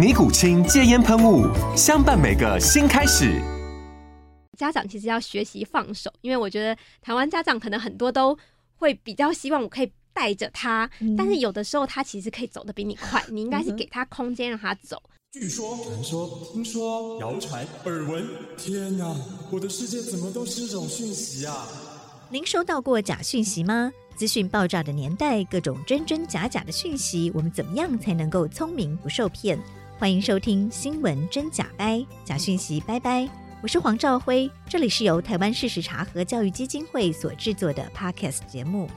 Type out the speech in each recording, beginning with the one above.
尼古清戒烟喷雾，相伴每个新开始。家长其实要学习放手，因为我觉得台湾家长可能很多都会比较希望我可以带着他，嗯、但是有的时候他其实可以走得比你快，你应该是给他空间让他走。据说、传说、听说、谣传、耳闻，天哪！我的世界怎么都是这种讯息啊？您收到过假讯息吗？资讯爆炸的年代，各种真真假假的讯息，我们怎么样才能够聪明不受骗？欢迎收听新闻真假掰，假讯息拜拜。我是黄兆辉，这里是由台湾事实查核教育基金会所制作的 Podcast 节目。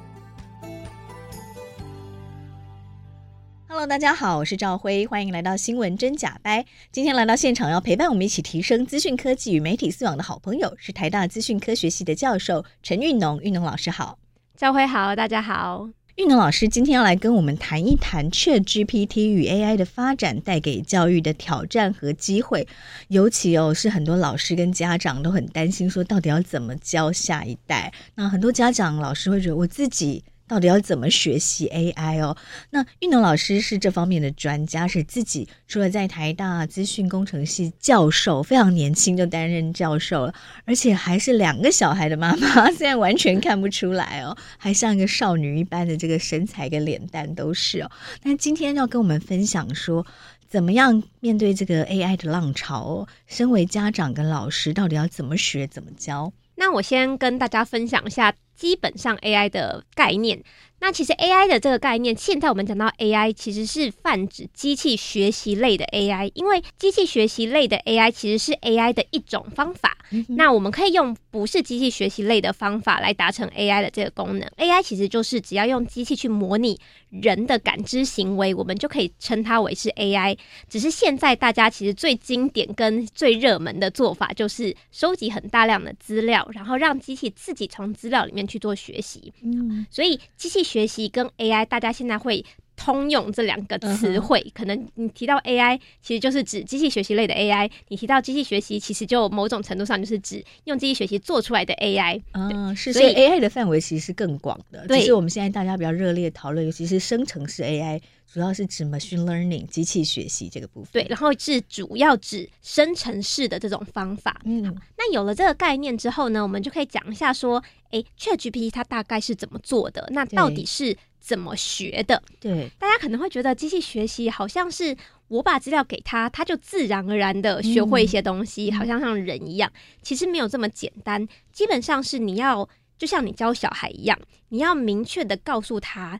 Hello，大家好，我是兆辉，欢迎来到新闻真假掰。今天来到现场要陪伴我们一起提升资讯科技与媒体素养的好朋友是台大资讯科学系的教授陈韵农，韵农老师好，兆辉好，大家好。玉能老师今天要来跟我们谈一谈 ChatGPT 与 AI 的发展带给教育的挑战和机会，尤其哦是很多老师跟家长都很担心，说到底要怎么教下一代。那很多家长老师会觉得我自己。到底要怎么学习 AI 哦？那韵农老师是这方面的专家，是自己除了在台大资讯工程系教授，非常年轻就担任教授了，而且还是两个小孩的妈妈，现在完全看不出来哦，还像一个少女一般的这个身材跟脸蛋都是哦。那今天要跟我们分享说，怎么样面对这个 AI 的浪潮哦？身为家长跟老师，到底要怎么学、怎么教？那我先跟大家分享一下。基本上 AI 的概念，那其实 AI 的这个概念，现在我们讲到 AI，其实是泛指机器学习类的 AI，因为机器学习类的 AI 其实是 AI 的一种方法。嗯、那我们可以用不是机器学习类的方法来达成 AI 的这个功能。AI 其实就是只要用机器去模拟人的感知行为，我们就可以称它为是 AI。只是现在大家其实最经典跟最热门的做法，就是收集很大量的资料，然后让机器自己从资料里面去做学习。嗯，所以机器学习跟 AI，大家现在会。通用这两个词汇，uh huh. 可能你提到 AI，其实就是指机器学习类的 AI；你提到机器学习，其实就某种程度上就是指用机器学习做出来的 AI。嗯，是，所以 AI 的范围其实是更广的。对，是我们现在大家比较热烈讨论，尤其是生成式 AI，主要是指 machine learning 机器学习这个部分。对，然后是主要指生成式的这种方法。嗯，那有了这个概念之后呢，我们就可以讲一下说，哎，ChatGPT 它大概是怎么做的？那到底是？怎么学的？对，大家可能会觉得机器学习好像是我把资料给他，他就自然而然的学会一些东西，嗯、好像像人一样。其实没有这么简单，基本上是你要就像你教小孩一样，你要明确的告诉他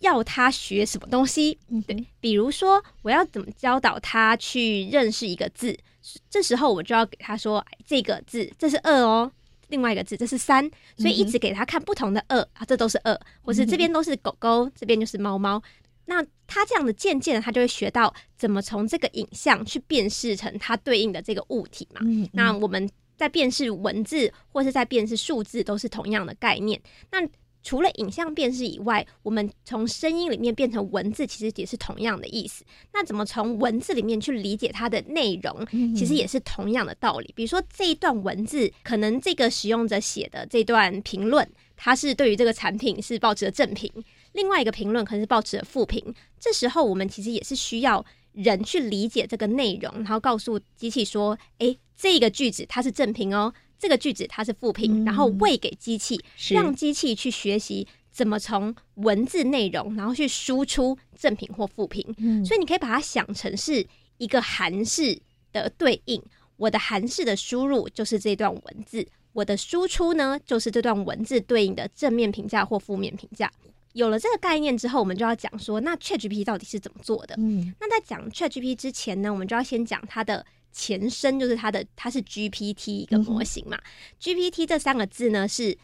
要他学什么东西。嗯，对，比如说我要怎么教导他去认识一个字，这时候我就要给他说这个字，这是二哦。另外一个字，这是三，所以一直给他看不同的二、嗯、啊，这都是二，或是这边都是狗狗，这边就是猫猫。那他这样的渐渐的，他就会学到怎么从这个影像去辨识成它对应的这个物体嘛。那我们在辨识文字或是在辨识数字，都是同样的概念。那除了影像辨识以外，我们从声音里面变成文字，其实也是同样的意思。那怎么从文字里面去理解它的内容，其实也是同样的道理。比如说这一段文字，可能这个使用者写的这段评论，它是对于这个产品是抱持的正评；另外一个评论可能是抱持的负评。这时候我们其实也是需要人去理解这个内容，然后告诉机器说：“诶，这个句子它是正评哦。”这个句子它是负评，嗯、然后喂给机器，是让机器去学习怎么从文字内容，然后去输出正品或负评。嗯、所以你可以把它想成是一个函式的对应。我的函式的输入就是这段文字，我的输出呢就是这段文字对应的正面评价或负面评价。有了这个概念之后，我们就要讲说，那 ChatGPT 到底是怎么做的？嗯，那在讲 ChatGPT 之前呢，我们就要先讲它的前身，就是它的它是 GPT 一个模型嘛。嗯、GPT 这三个字呢是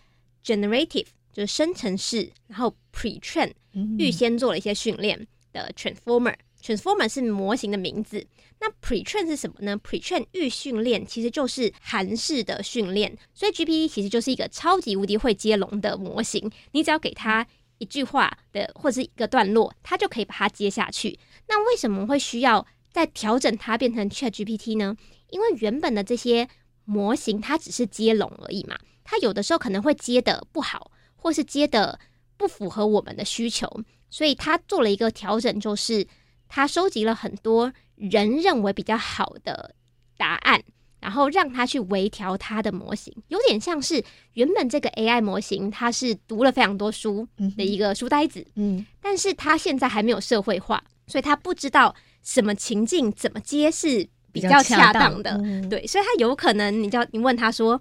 generative，就是生成式，然后 pre-train 预先做了一些训练的 transformer。Transformer 是模型的名字，那 Pre-train 是什么呢？Pre-train 预训练其实就是韩式的训练，所以 GPT 其实就是一个超级无敌会接龙的模型。你只要给它一句话的或者是一个段落，它就可以把它接下去。那为什么会需要再调整它变成 ChatGPT 呢？因为原本的这些模型它只是接龙而已嘛，它有的时候可能会接的不好，或是接的不符合我们的需求，所以它做了一个调整，就是。它收集了很多人认为比较好的答案，然后让它去微调它的模型，有点像是原本这个 AI 模型，它是读了非常多书的一个书呆子，嗯，但是他现在还没有社会化，所以他不知道什么情境怎么接是比较恰当的，对，所以他有可能你叫你问他说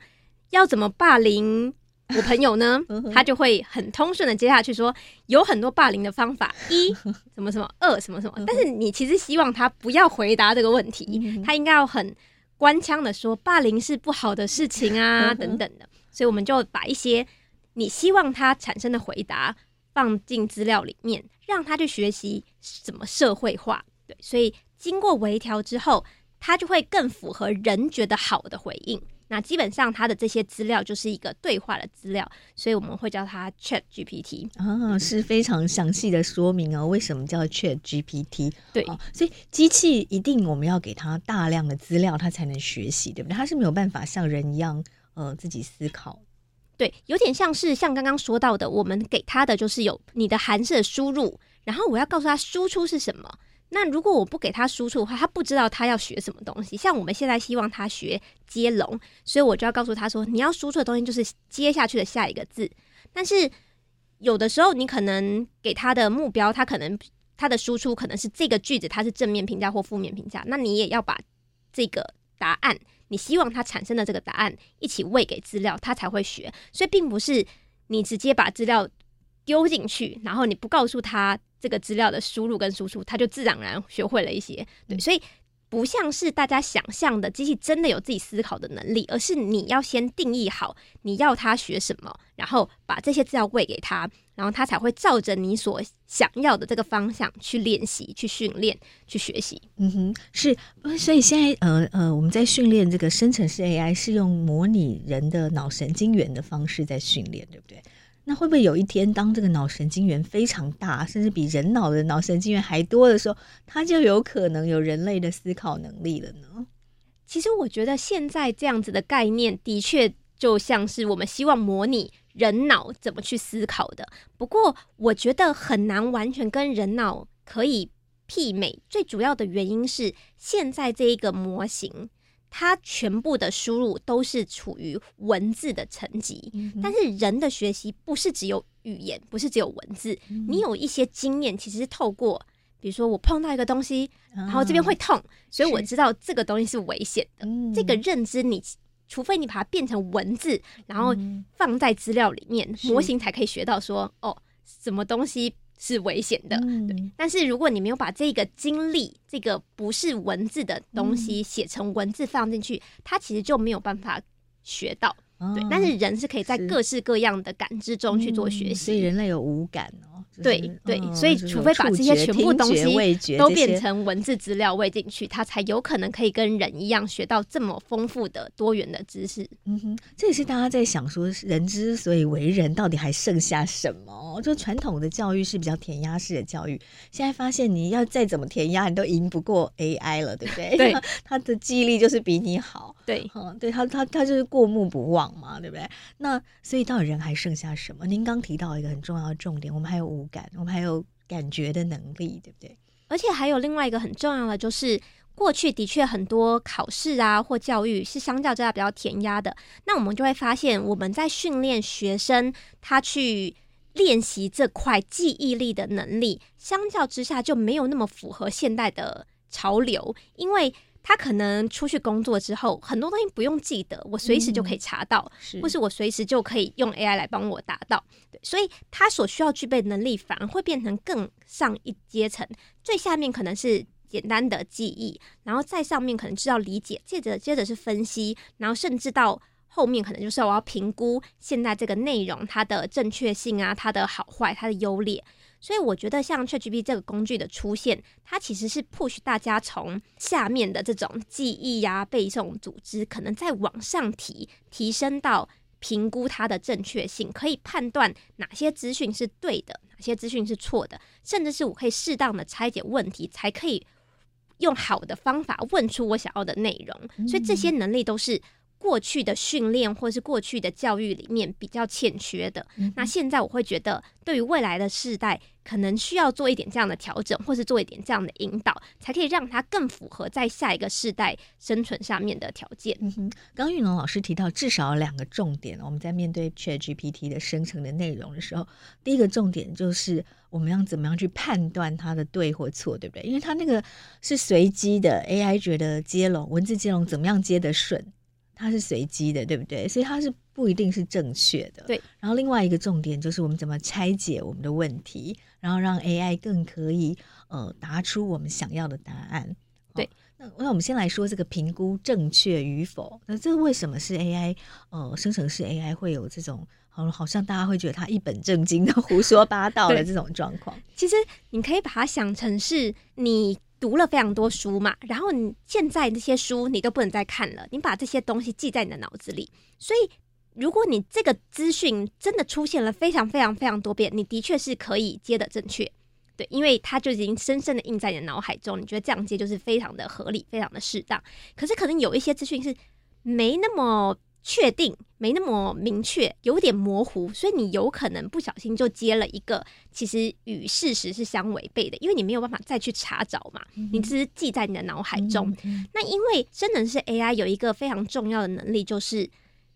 要怎么霸凌。我朋友呢，他就会很通顺的接下去说，有很多霸凌的方法，一 什么什么，二什么什么。但是你其实希望他不要回答这个问题，他应该要很官腔的说，霸凌是不好的事情啊，等等的。所以我们就把一些你希望他产生的回答放进资料里面，让他去学习怎么社会化。对，所以经过微调之后，它就会更符合人觉得好的回应。那基本上它的这些资料就是一个对话的资料，所以我们会叫它 Chat GPT 啊，是非常详细的说明哦，为什么叫 Chat GPT？对，所以机器一定我们要给它大量的资料，它才能学习，对不对？它是没有办法像人一样呃自己思考。对，有点像是像刚刚说到的，我们给它的就是有你的函式的输入，然后我要告诉它输出是什么。那如果我不给他输出的话，他不知道他要学什么东西。像我们现在希望他学接龙，所以我就要告诉他说，你要输出的东西就是接下去的下一个字。但是有的时候，你可能给他的目标，他可能他的输出可能是这个句子，它是正面评价或负面评价。那你也要把这个答案，你希望他产生的这个答案一起喂给资料，他才会学。所以并不是你直接把资料丢进去，然后你不告诉他。这个资料的输入跟输出，他就自然而然学会了一些。对，所以不像是大家想象的机器真的有自己思考的能力，而是你要先定义好你要他学什么，然后把这些资料喂给他，然后他才会照着你所想要的这个方向去练习、去训练、去学习。嗯哼，是。所以现在呃呃，我们在训练这个生成式 AI 是用模拟人的脑神经元的方式在训练，对不对？那会不会有一天，当这个脑神经元非常大，甚至比人脑的脑神经元还多的时候，它就有可能有人类的思考能力了呢？其实我觉得现在这样子的概念，的确就像是我们希望模拟人脑怎么去思考的。不过，我觉得很难完全跟人脑可以媲美。最主要的原因是，现在这一个模型。它全部的输入都是处于文字的层级，嗯、但是人的学习不是只有语言，不是只有文字。嗯、你有一些经验，其实是透过，比如说我碰到一个东西，然后这边会痛，啊、所以我知道这个东西是危险的。是这个认知你，你除非你把它变成文字，然后放在资料里面，嗯、模型才可以学到说，哦，什么东西。是危险的，嗯、对。但是如果你没有把这个经历，这个不是文字的东西写成文字放进去，嗯、它其实就没有办法学到。哦、对，但是人是可以在各式各样的感知中去做学习，所以人类有五感哦。对对，所以除非把这些全部东西都变成文字资料喂进去，它才有可能可以跟人一样学到这么丰富的多元的知识。嗯哼，这也是大家在想说，人之所以为人，到底还剩下什么？就传统的教育是比较填鸭式的教育，现在发现你要再怎么填鸭，你都赢不过 AI 了，对不对？对，他的记忆力就是比你好。对，嗯，对他他他就是过目不忘嘛，对不对？那所以到底人还剩下什么？您刚提到一个很重要的重点，我们还有五。感，我们还有感觉的能力，对不对？而且还有另外一个很重要的，就是过去的确很多考试啊或教育是相较之下比较填鸭的。那我们就会发现，我们在训练学生他去练习这块记忆力的能力，相较之下就没有那么符合现代的潮流，因为他可能出去工作之后，很多东西不用记得，我随时就可以查到，是或是我随时就可以用 AI 来帮我达到。对，所以他所需要具备的能力，反而会变成更上一阶层。最下面可能是简单的记忆，然后在上面可能知道理解，接着接着是分析，然后甚至到后面可能就是我要评估现在这个内容它的正确性啊，它的好坏，它的优劣。所以我觉得像 ChatGPT 这个工具的出现，它其实是 push 大家从下面的这种记忆呀、啊、背诵、组织，可能再往上提，提升到评估它的正确性，可以判断哪些资讯是对的，哪些资讯是错的，甚至是我可以适当的拆解问题，才可以用好的方法问出我想要的内容。所以这些能力都是。过去的训练或是过去的教育里面比较欠缺的，嗯、那现在我会觉得，对于未来的世代，可能需要做一点这样的调整，或是做一点这样的引导，才可以让它更符合在下一个世代生存上面的条件。嗯哼，刚玉龙老师提到至少有两个重点，我们在面对 ChatGPT 的生成的内容的时候，第一个重点就是我们要怎么样去判断它的对或错，对不对？因为它那个是随机的，AI 觉得接龙文字接龙怎么样接得顺。它是随机的，对不对？所以它是不一定是正确的。对。然后另外一个重点就是我们怎么拆解我们的问题，然后让 AI 更可以呃答出我们想要的答案。对。那那我们先来说这个评估正确与否。那这为什么是 AI？呃，生成式 AI 会有这种好好像大家会觉得它一本正经的胡说八道的这种状况？其实你可以把它想成是你。读了非常多书嘛，然后你现在这些书你都不能再看了，你把这些东西记在你的脑子里。所以，如果你这个资讯真的出现了非常非常非常多遍，你的确是可以接的正确，对，因为它就已经深深的印在你的脑海中，你觉得这样接就是非常的合理，非常的适当。可是，可能有一些资讯是没那么。确定没那么明确，有点模糊，所以你有可能不小心就接了一个其实与事实是相违背的，因为你没有办法再去查找嘛，嗯、你只是记在你的脑海中。那因为真的是 AI 有一个非常重要的能力，就是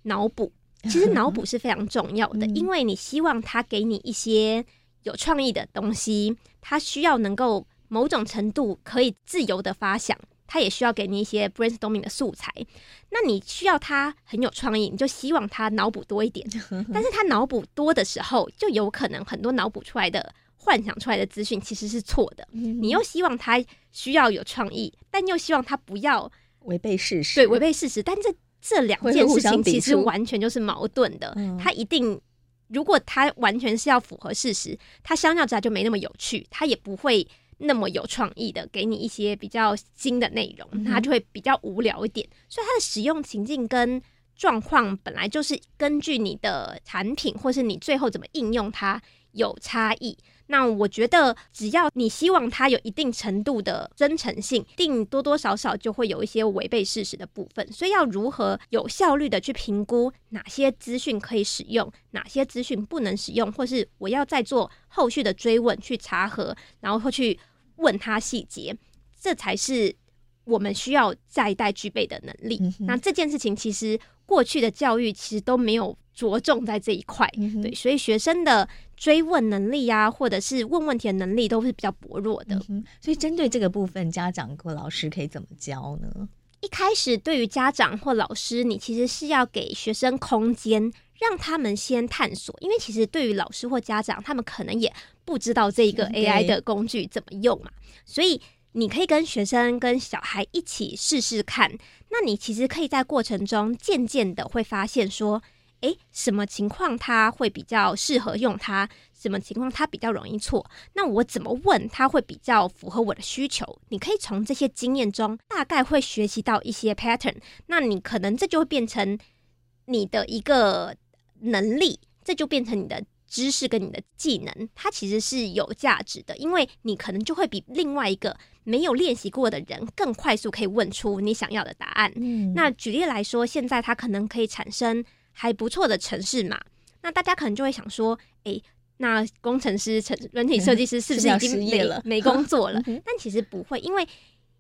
脑补。其实脑补是非常重要的，嗯、因为你希望它给你一些有创意的东西，它需要能够某种程度可以自由的发想。他也需要给你一些 brainstorming 的素材，那你需要他很有创意，你就希望他脑补多一点。但是他脑补多的时候，就有可能很多脑补出来的幻想出来的资讯其实是错的。你又希望他需要有创意，但又希望他不要违背事实。对，违背事实。但这这两件事情其实完全就是矛盾的。他一定，如果他完全是要符合事实，他相较之下就没那么有趣，他也不会。那么有创意的，给你一些比较新的内容，它就会比较无聊一点。所以它的使用情境跟状况本来就是根据你的产品或是你最后怎么应用它有差异。那我觉得，只要你希望它有一定程度的真诚性，定多多少少就会有一些违背事实的部分。所以要如何有效率的去评估哪些资讯可以使用，哪些资讯不能使用，或是我要再做后续的追问去查核，然后会去问他细节，这才是我们需要下一代具备的能力。嗯、那这件事情其实过去的教育其实都没有着重在这一块，嗯、对，所以学生的追问能力啊，或者是问问题的能力都是比较薄弱的。嗯、所以针对这个部分，家长或老师可以怎么教呢？一开始对于家长或老师，你其实是要给学生空间，让他们先探索，因为其实对于老师或家长，他们可能也不知道这一个 AI 的工具怎么用嘛，所以你可以跟学生跟小孩一起试试看。那你其实可以在过程中渐渐的会发现说，诶，什么情况他会比较适合用它，什么情况它比较容易错。那我怎么问它会比较符合我的需求？你可以从这些经验中大概会学习到一些 pattern。那你可能这就会变成你的一个能力，这就变成你的。知识跟你的技能，它其实是有价值的，因为你可能就会比另外一个没有练习过的人更快速可以问出你想要的答案。嗯，那举例来说，现在它可能可以产生还不错的城市嘛，那大家可能就会想说，诶，那工程师、城软体设计师是不是已经 没了、没工作了？但其实不会，因为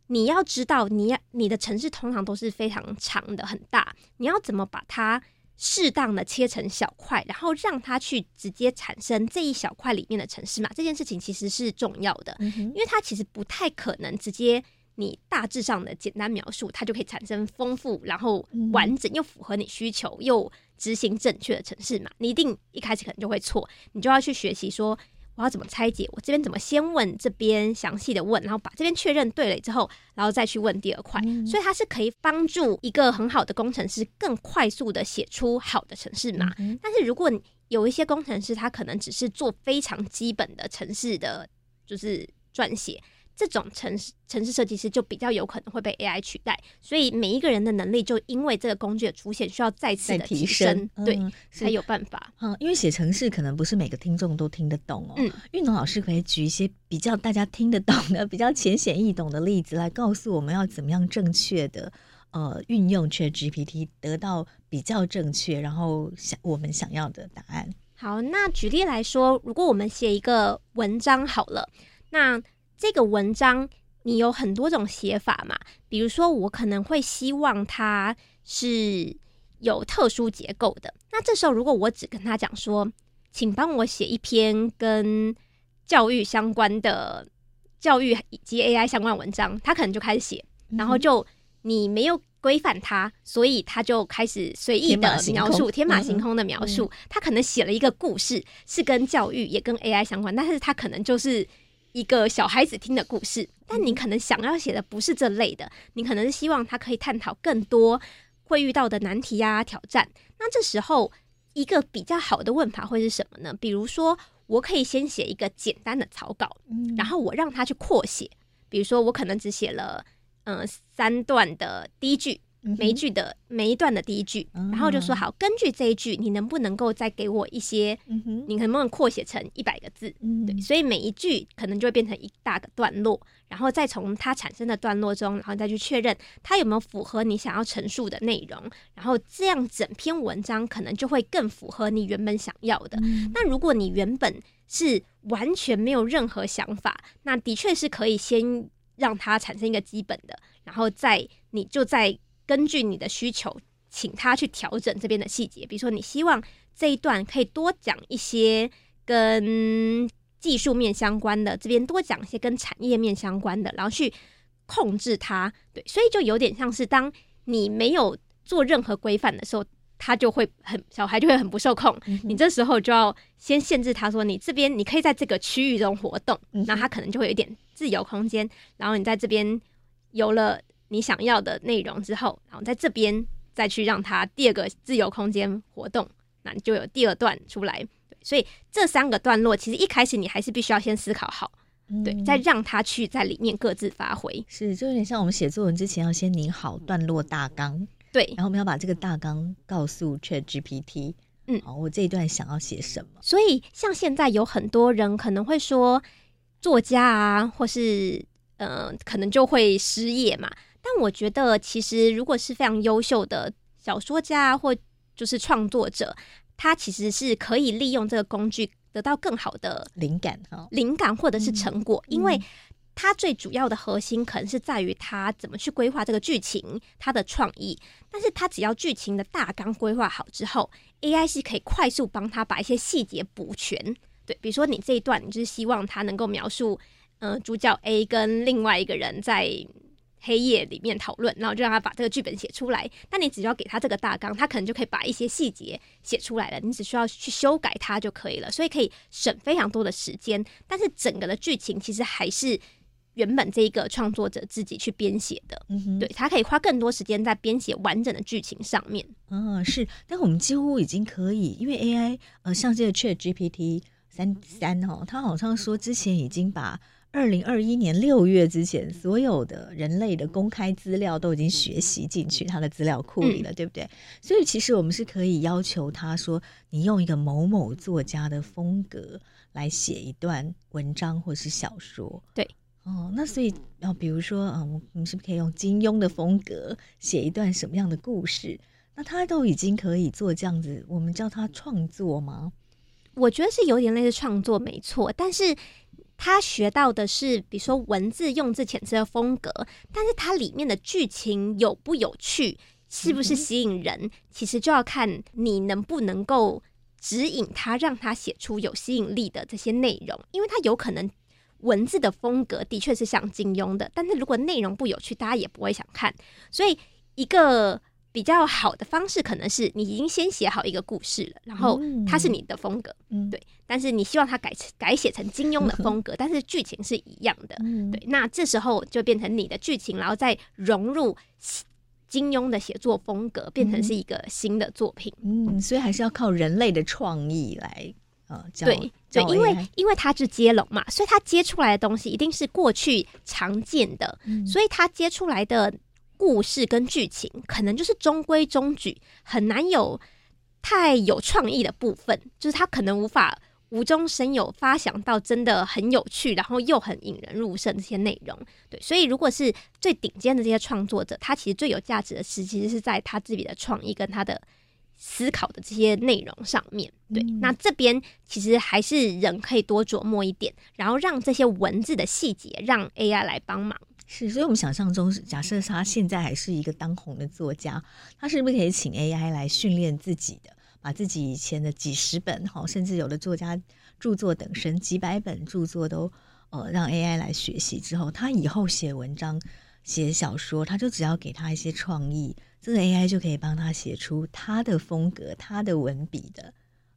你要知道，你要你的城市通常都是非常长的、很大，你要怎么把它适当的切成小块，然后让它去直接产生这一小块里面的城市嘛，这件事情其实是重要的，嗯、因为它其实不太可能直接你大致上的简单描述，它就可以产生丰富，然后完整又符合你需求又执行正确的程式码。你一定一开始可能就会错，你就要去学习说我要怎么拆解，我这边怎么先问这边详细的问，然后把这边确认对了之后，然后再去问第二块。嗯、所以它是可以帮助一个很好的工程师更快速的写出好的程式码。嗯、但是如果你有一些工程师，他可能只是做非常基本的城市的，就是撰写。这种城市城市设计师就比较有可能会被 AI 取代，所以每一个人的能力就因为这个工具的出现，需要再次的提升，升对，嗯、才有办法。嗯，因为写程式可能不是每个听众都听得懂哦。嗯，昱龙老师可以举一些比较大家听得懂的、比较浅显易懂的例子来告诉我们要怎么样正确的呃运用 ChatGPT 得到比较正确，然后想我们想要的答案。好，那举例来说，如果我们写一个文章好了，那这个文章你有很多种写法嘛？比如说，我可能会希望它是有特殊结构的。那这时候，如果我只跟他讲说，请帮我写一篇跟教育相关的教育以及 AI 相关文章，他可能就开始写，然后就你没有规范他，所以他就开始随意的描述，天马行空的描述。他可能写了一个故事，是跟教育也跟 AI 相关，但是他可能就是。一个小孩子听的故事，但你可能想要写的不是这类的，你可能是希望他可以探讨更多会遇到的难题呀、啊、挑战。那这时候一个比较好的问法会是什么呢？比如说，我可以先写一个简单的草稿，然后我让他去扩写。比如说，我可能只写了嗯、呃、三段的第一句。每一句的每一段的第一句，然后就说好，根据这一句，你能不能够再给我一些？你能不能扩写成一百个字？对，所以每一句可能就会变成一大个段落，然后再从它产生的段落中，然后再去确认它有没有符合你想要陈述的内容，然后这样整篇文章可能就会更符合你原本想要的。那如果你原本是完全没有任何想法，那的确是可以先让它产生一个基本的，然后再你就在。根据你的需求，请他去调整这边的细节。比如说，你希望这一段可以多讲一些跟技术面相关的，这边多讲一些跟产业面相关的，然后去控制它。对，所以就有点像是当你没有做任何规范的时候，他就会很小孩就会很不受控。嗯、你这时候就要先限制他说，你这边你可以在这个区域中活动，那、他可能就会有一点自由空间。然后你在这边有了。你想要的内容之后，然后在这边再去让它第二个自由空间活动，那你就有第二段出来。对，所以这三个段落其实一开始你还是必须要先思考好，嗯、对，再让它去在里面各自发挥。是，就有点像我们写作文之前要先拟好段落大纲，对，然后我们要把这个大纲告诉 ChatGPT，嗯，好，我这一段想要写什么。所以像现在有很多人可能会说，作家啊，或是嗯、呃，可能就会失业嘛。但我觉得，其实如果是非常优秀的小说家或就是创作者，他其实是可以利用这个工具得到更好的灵感哈，灵感或者是成果，嗯、因为他最主要的核心可能是在于他怎么去规划这个剧情，他的创意。但是他只要剧情的大纲规划好之后，AI 是可以快速帮他把一些细节补全。对，比如说你这一段，你就是希望他能够描述，嗯、呃，主角 A 跟另外一个人在。黑夜里面讨论，然后就让他把这个剧本写出来。那你只要给他这个大纲，他可能就可以把一些细节写出来了。你只需要去修改它就可以了，所以可以省非常多的时间。但是整个的剧情其实还是原本这一个创作者自己去编写的。嗯哼，对，他可以花更多时间在编写完整的剧情上面。嗯，是。但我们几乎已经可以，因为 AI，呃，像这个 ChatGPT 三三哦，他好像说之前已经把。二零二一年六月之前，所有的人类的公开资料都已经学习进去他的资料库里了，嗯、对不对？所以其实我们是可以要求他说，你用一个某某作家的风格来写一段文章或是小说。对，哦，那所以啊，比如说啊，我们是不是可以用金庸的风格写一段什么样的故事？那他都已经可以做这样子，我们叫他创作吗？我觉得是有点类似创作，没错，但是。他学到的是，比如说文字用字遣词的风格，但是它里面的剧情有不有趣，是不是吸引人，嗯、其实就要看你能不能够指引他，让他写出有吸引力的这些内容。因为他有可能文字的风格的确是像金庸的，但是如果内容不有趣，大家也不会想看。所以一个比较好的方式，可能是你已经先写好一个故事了，然后它是你的风格，嗯、对。但是你希望它改成改写成金庸的风格，但是剧情是一样的，嗯、对。那这时候就变成你的剧情，然后再融入金庸的写作风格，变成是一个新的作品。嗯，所以还是要靠人类的创意来。呃，对对，因为因为它是接龙嘛，所以它接出来的东西一定是过去常见的，嗯、所以它接出来的故事跟剧情可能就是中规中矩，很难有太有创意的部分，就是他可能无法无中生有发想到真的很有趣，然后又很引人入胜这些内容。对，所以如果是最顶尖的这些创作者，他其实最有价值的是，其实是在他自己的创意跟他的。思考的这些内容上面，对，嗯、那这边其实还是人可以多琢磨一点，然后让这些文字的细节让 AI 来帮忙。是，所以我们想象中，假设他现在还是一个当红的作家，他是不是可以请 AI 来训练自己的，把自己以前的几十本哈，甚至有的作家著作等身几百本著作都呃让 AI 来学习之后，他以后写文章、写小说，他就只要给他一些创意。这个 AI 就可以帮他写出他的风格、他的文笔的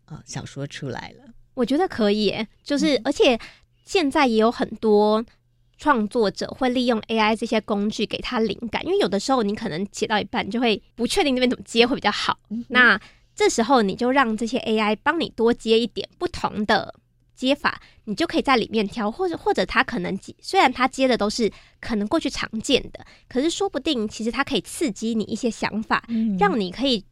呃小说出来了。我觉得可以，就是、嗯、而且现在也有很多创作者会利用 AI 这些工具给他灵感，因为有的时候你可能写到一半就会不确定那边怎么接会比较好。嗯、那这时候你就让这些 AI 帮你多接一点不同的。接法，你就可以在里面挑，或者或者他可能虽然他接的都是可能过去常见的，可是说不定其实他可以刺激你一些想法，嗯、让你可以。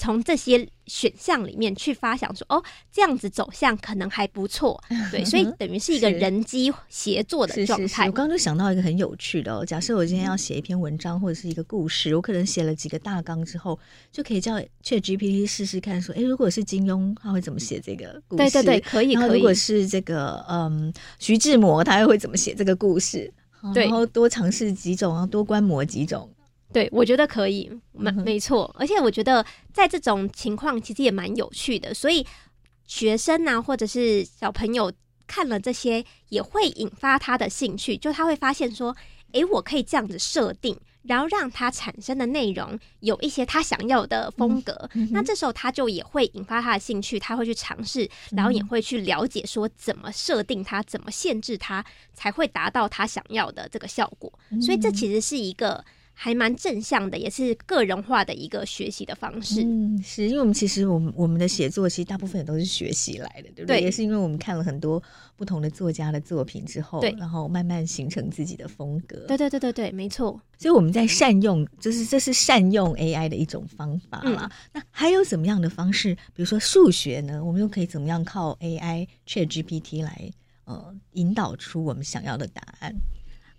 从这些选项里面去发想说，哦，这样子走向可能还不错，对，所以等于是一个人机协作的状态。我刚刚就想到一个很有趣的哦，假设我今天要写一篇文章或者是一个故事，我可能写了几个大纲之后，就可以叫 ChatGPT 试试看，说，哎，如果是金庸，他会怎么写这个故事？对对对，可以。然后如果是这个嗯徐志摩，他又会怎么写这个故事？对，然后多尝试几种，然后多观摩几种。对，我觉得可以，没没错，而且我觉得在这种情况其实也蛮有趣的，所以学生啊，或者是小朋友看了这些，也会引发他的兴趣，就他会发现说，诶，我可以这样子设定，然后让他产生的内容有一些他想要的风格，嗯嗯、那这时候他就也会引发他的兴趣，他会去尝试，然后也会去了解说怎么设定他，怎么限制他，才会达到他想要的这个效果，所以这其实是一个。还蛮正向的，也是个人化的一个学习的方式。嗯，是因为我们其实我们我们的写作其实大部分也都是学习来的，对不对？对，也是因为我们看了很多不同的作家的作品之后，对，然后慢慢形成自己的风格。对对对对对，没错。所以我们在善用，就是这是善用 AI 的一种方法啦。嗯，那还有怎么样的方式？比如说数学呢？我们又可以怎么样靠 AI ChatGPT 来呃引导出我们想要的答案？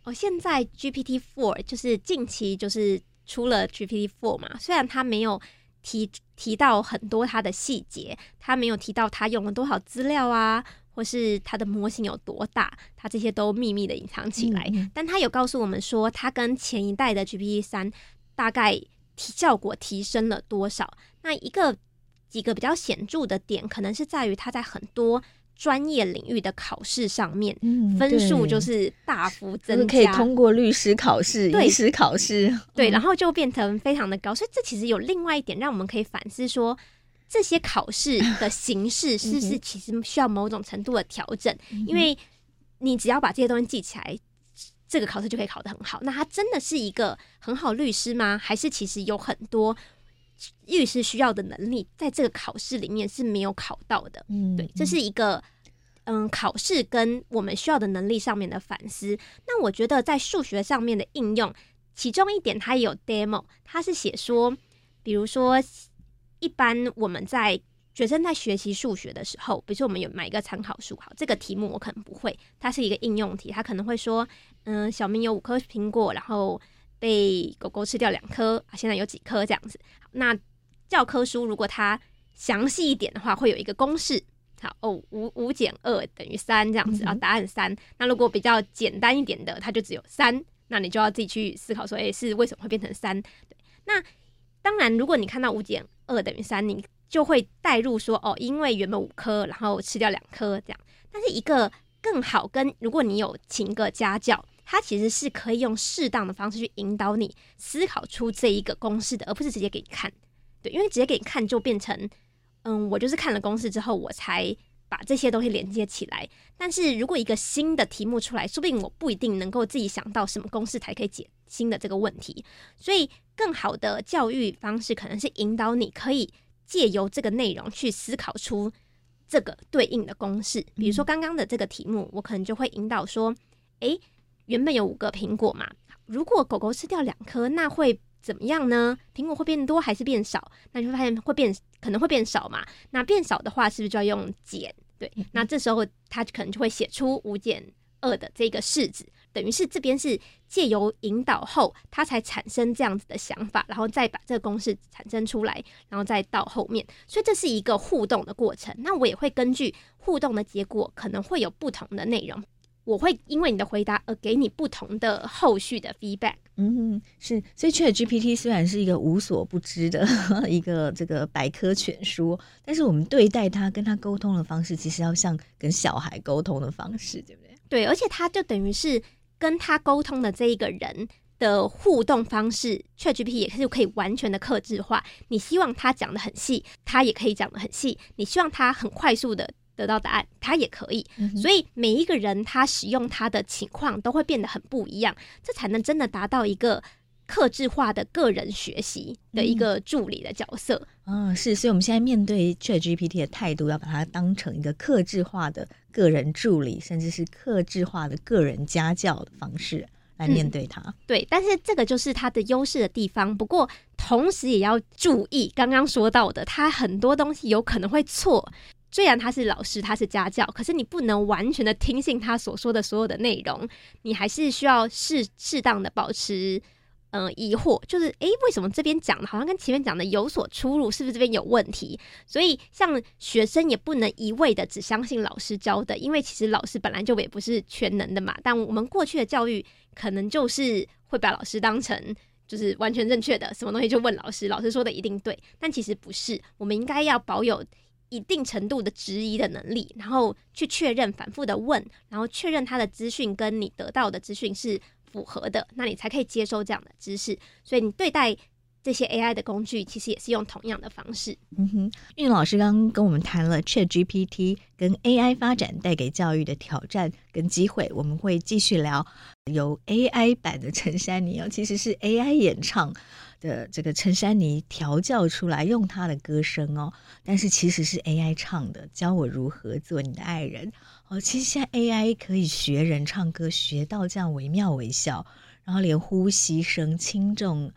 哦，现在 GPT Four 就是近期就是出了 GPT Four 嘛，虽然它没有提提到很多它的细节，它没有提到它用了多少资料啊，或是它的模型有多大，它这些都秘密的隐藏起来。嗯嗯，但它有告诉我们说，它跟前一代的 GPT 三大概提效果提升了多少。那一个几个比较显著的点，可能是在于它在很多。专业领域的考试上面，嗯、分数就是大幅增加，可以通过律师考试、对医师考试，对，然后就变成非常的高。所以这其实有另外一点，让我们可以反思说，这些考试的形式 是不是其实需要某种程度的调整？嗯、因为你只要把这些东西记起来，这个考试就可以考得很好。那他真的是一个很好律师吗？还是其实有很多？律师需要的能力，在这个考试里面是没有考到的。嗯，对，这是一个嗯，考试跟我们需要的能力上面的反思。那我觉得在数学上面的应用，其中一点它也有 demo，它是写说，比如说一般我们在学生在学习数学的时候，比如说我们有买一个参考书，好，这个题目我可能不会，它是一个应用题，它可能会说，嗯，小明有五颗苹果，然后。被狗狗吃掉两颗啊，现在有几颗这样子？好，那教科书如果它详细一点的话，会有一个公式。好哦，五五减二等于三这样子啊，答案三。那如果比较简单一点的，它就只有三，那你就要自己去思考说，诶，是为什么会变成三？对，那当然，如果你看到五减二等于三，你就会代入说，哦，因为原本五颗，然后吃掉两颗这样。但是一个更好跟如果你有请个家教，他其实是可以用适当的方式去引导你思考出这一个公式的，而不是直接给你看。对，因为直接给你看就变成，嗯，我就是看了公式之后，我才把这些东西连接起来。但是如果一个新的题目出来，说不定我不一定能够自己想到什么公式才可以解新的这个问题。所以，更好的教育方式可能是引导你可以借由这个内容去思考出这个对应的公式。比如说刚刚的这个题目，我可能就会引导说，诶，原本有五个苹果嘛，如果狗狗吃掉两颗，那会。怎么样呢？苹果会变多还是变少？那你会发现会变，可能会变少嘛。那变少的话，是不是就要用减？对，那这时候它可能就会写出五减二的这个式子，等于是这边是借由引导后，它才产生这样子的想法，然后再把这个公式产生出来，然后再到后面。所以这是一个互动的过程。那我也会根据互动的结果，可能会有不同的内容。我会因为你的回答而给你不同的后续的 feedback。嗯，是，所以 ChatGPT 虽然是一个无所不知的 一个这个百科全书，但是我们对待它、跟它沟通的方式，其实要像跟小孩沟通的方式，对不对？对，而且它就等于是跟他沟通的这一个人的互动方式，ChatGPT 也是可以完全的克制化。你希望他讲的很细，他也可以讲的很细；你希望他很快速的。得到答案，他也可以，所以每一个人他使用他的情况都会变得很不一样，这才能真的达到一个克制化的个人学习的一个助理的角色。嗯，哦，是，所以我们现在面对 ChatGPT 的态度，要把它当成一个克制化的个人助理，甚至是克制化的个人家教的方式来面对它。嗯，对，但是这个就是它的优势的地方。不过同时也要注意刚刚说到的，它很多东西有可能会错。虽然他是老师，他是家教，可是你不能完全的听信他所说的所有的内容，你还是需要适适当的保持嗯、疑惑，就是诶，为什么这边讲的好像跟前面讲的有所出入？是不是这边有问题？所以像学生也不能一味的只相信老师教的，因为其实老师本来就也不是全能的嘛。但我们过去的教育可能就是会把老师当成就是完全正确的，什么东西就问老师，老师说的一定对，但其实不是，我们应该要保有。一定程度的质疑的能力，然后去确认，反复的问，然后确认他的资讯跟你得到的资讯是符合的，那你才可以接收这样的知识。所以你对待这些 AI 的工具，其实也是用同样的方式。嗯哼，韵老师刚刚跟我们谈了 ChatGPT 跟 AI 发展带给教育的挑战跟机会，我们会继续聊由 AI 版的陈珊妮哦，其实是 AI 演唱。的这个陈珊妮调教出来，用她的歌声哦，但是其实是 AI 唱的，教我如何做你的爱人哦。其实现在 AI 可以学人唱歌，学到这样惟妙惟肖，然后连呼吸声轻重，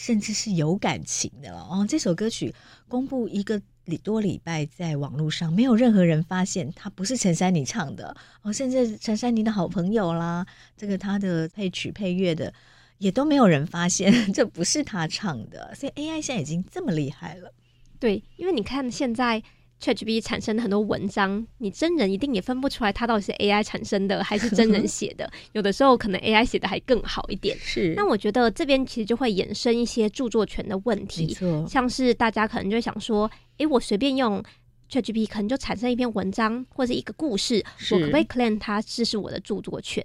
甚至是有感情的了哦。这首歌曲公布一个礼多礼拜，在网络上没有任何人发现它不是陈珊妮唱的哦，甚至陈珊妮的好朋友啦，这个他的配曲配乐的。也都没有人发现 这不是他唱的，所以 AI 现在已经这么厉害了。对，因为你看现在 ChatGPT 产生的很多文章，你真人一定也分不出来它到底是 AI 产生的还是真人写的。有的时候可能 AI 写的还更好一点。是。那我觉得这边其实就会衍生一些著作权的问题。像是大家可能就会想说，诶，我随便用 ChatGPT 可能就产生一篇文章或者一个故事，我可不可以 claim 它这是我的著作权？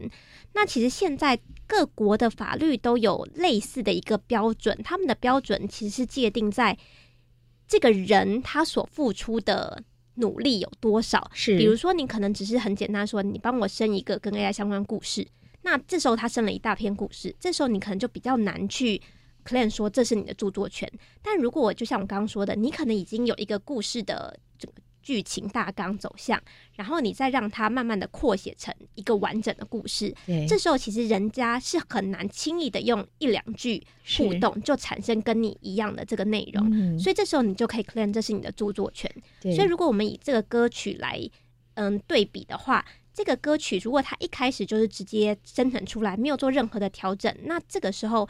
那其实现在。各国的法律都有类似的一个标准，他们的标准其实是界定在这个人他所付出的努力有多少。是，比如说你可能只是很简单说，你帮我生一个跟 AI 相关故事，那这时候他生了一大篇故事，这时候你可能就比较难去 claim 说这是你的著作权。但如果就像我刚刚说的，你可能已经有一个故事的这个。剧情大纲走向，然后你再让它慢慢的扩写成一个完整的故事。对，这时候其实人家是很难轻易的用一两句互动就产生跟你一样的这个内容，嗯，所以这时候你就可以 claim 这是你的著作权。所以如果我们以这个歌曲来嗯对比的话，这个歌曲如果它一开始就是直接生成出来，没有做任何的调整，那这个时候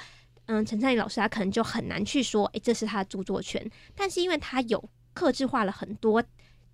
嗯陈灿宇老师他可能就很难去说，诶，这是他的著作权。但是因为他有克制化了很多。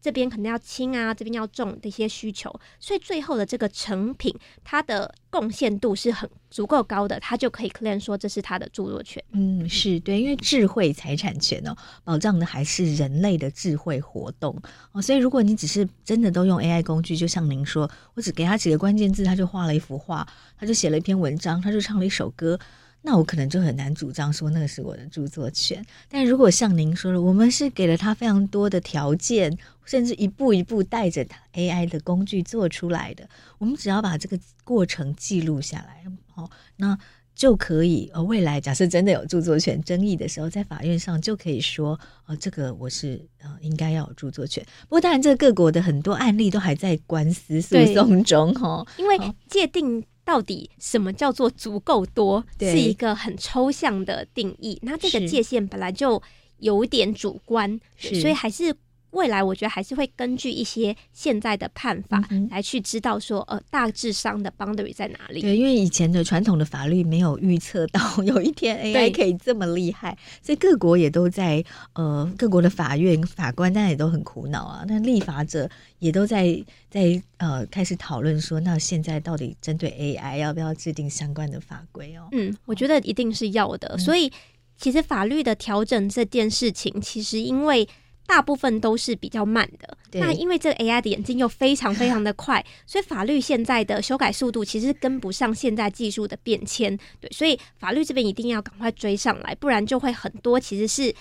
这边可能要轻啊，这边要重的一些需求，所以最后的这个成品，它的贡献度是很足够高的，它就可以 claim 说这是它的著作权。嗯，是对，因为智慧财产权哦，保障的还是人类的智慧活动哦，所以如果你只是真的都用 AI 工具，就像您说，我只给他几个关键字，他就画了一幅画，他就写了一篇文章，他就唱了一首歌。那我可能就很难主张说那个是我的著作权，但如果像您说的，我们是给了他非常多的条件，甚至一步一步带着 AI 的工具做出来的，我们只要把这个过程记录下来，哦，那就可以。呃，未来假设真的有著作权争议的时候，在法院上就可以说，呃，这个我是呃应该要有著作权。不过当然，这个各国的很多案例都还在官司诉讼中，哈，因为界定。到底什么叫做足够多？是一个很抽象的定义。那这个界限本来就有点主观，所以还是。未来我觉得还是会根据一些现在的判法来去知道说，呃，大致上的 boundary 在哪里。对，因为以前的传统的法律没有预测到 有一天 AI 可以这么厉害，所以各国也都在呃，各国的法院法官当然也都很苦恼啊。那立法者也都在在呃开始讨论说，那现在到底针对 AI 要不要制定相关的法规哦？嗯，我觉得一定是要的。所以其实法律的调整这件事情，其实因为。大部分都是比较慢的，那因为这个 AI 的演进又非常非常的快，所以法律现在的修改速度其实跟不上现在技术的变迁，对，所以法律这边一定要赶快追上来，不然就会很多其实是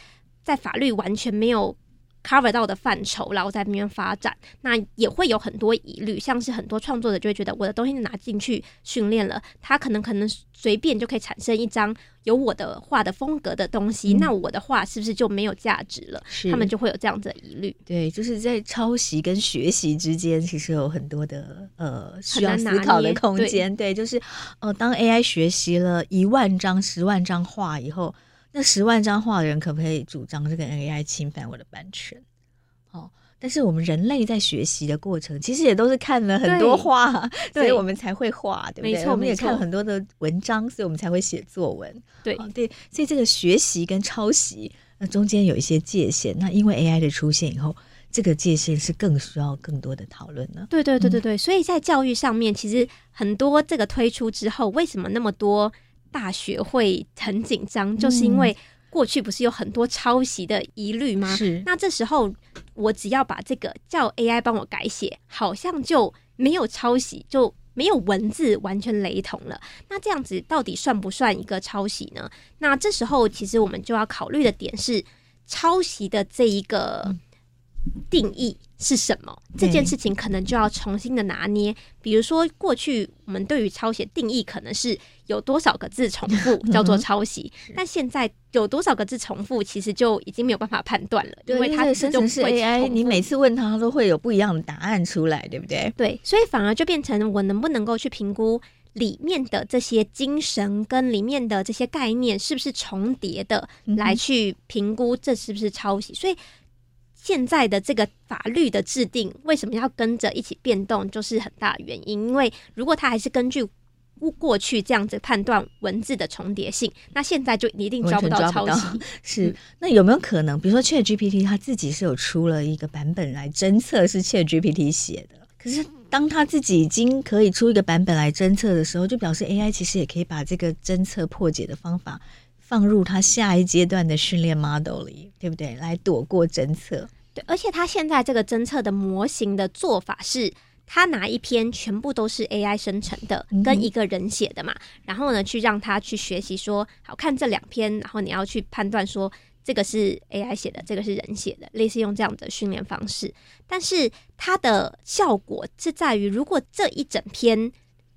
在法律完全没有。Cover 到的范畴，然后在那边发展，那也会有很多疑虑，像是很多创作者就会觉得我的东西拿进去训练了，他可能可能随便就可以产生一张有我的画的风格的东西，嗯、那我的画是不是就没有价值了？他们就会有这样子的疑虑。对，就是在抄袭跟学习之间，其实有很多的呃需要思考的空间。对，就是呃，当 AI 学习了一万张、十万张画以后。那十万张画的人可不可以主张这个 AI 侵犯我的版权？哦，但是我们人类在学习的过程，其实也都是看了很多画，所以我们才会画，对不对？没错，我们也看了很多的文章，所以我们才会写作文。对，对，所以这个学习跟抄袭，那中间有一些界限。那因为 AI 的出现以后，这个界限是更需要更多的讨论呢。对，对，对，对，对。所以在教育上面，其实很多这个推出之后，为什么那么多？大学会很紧张，就是因为过去不是有很多抄袭的疑虑吗？是。那这时候我只要把这个叫 AI 帮我改写，好像就没有抄袭，就没有文字完全雷同了。那这样子到底算不算一个抄袭呢？那这时候其实我们就要考虑的点是，抄袭的这一个定义是什么？这件事情可能就要重新的拿捏。比如说，过去我们对于抄写定义可能是有多少个字重复 叫做抄袭，但现在有多少个字重复，其实就已经没有办法判断了，因为它的生成式 AI，你每次问他都会有不一样的答案出来，对不对？对，所以反而就变成我能不能够去评估里面的这些精神跟里面的这些概念是不是重叠的，来去评估这是不是抄袭。所以。现在的这个法律的制定为什么要跟着一起变动，就是很大的原因。因为如果他还是根据过去这样子判断文字的重叠性，那现在就一定抓不到抄袭。是，那有没有可能，比如说 ChatGPT 它自己是有出了一个版本来侦测是 ChatGPT 写的，可是当它自己已经可以出一个版本来侦测的时候，就表示 AI 其实也可以把这个侦测破解的方法。放入他下一阶段的训练 model 里，对不对？来躲过侦测。对，而且他现在这个侦测的模型的做法是，他拿一篇全部都是 AI 生成的，跟一个人写的嘛，嗯、然后呢，去让他去学习说，好看这两篇，然后你要去判断说，这个是 AI 写的，这个是人写的，类似用这样的训练方式。但是它的效果是在于，如果这一整篇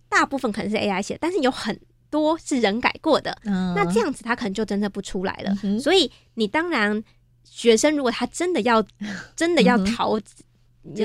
大部分可能是 AI 写，但是有很多是人改过的，嗯、那这样子他可能就真的不出来了。嗯、所以你当然，学生如果他真的要 真的要逃，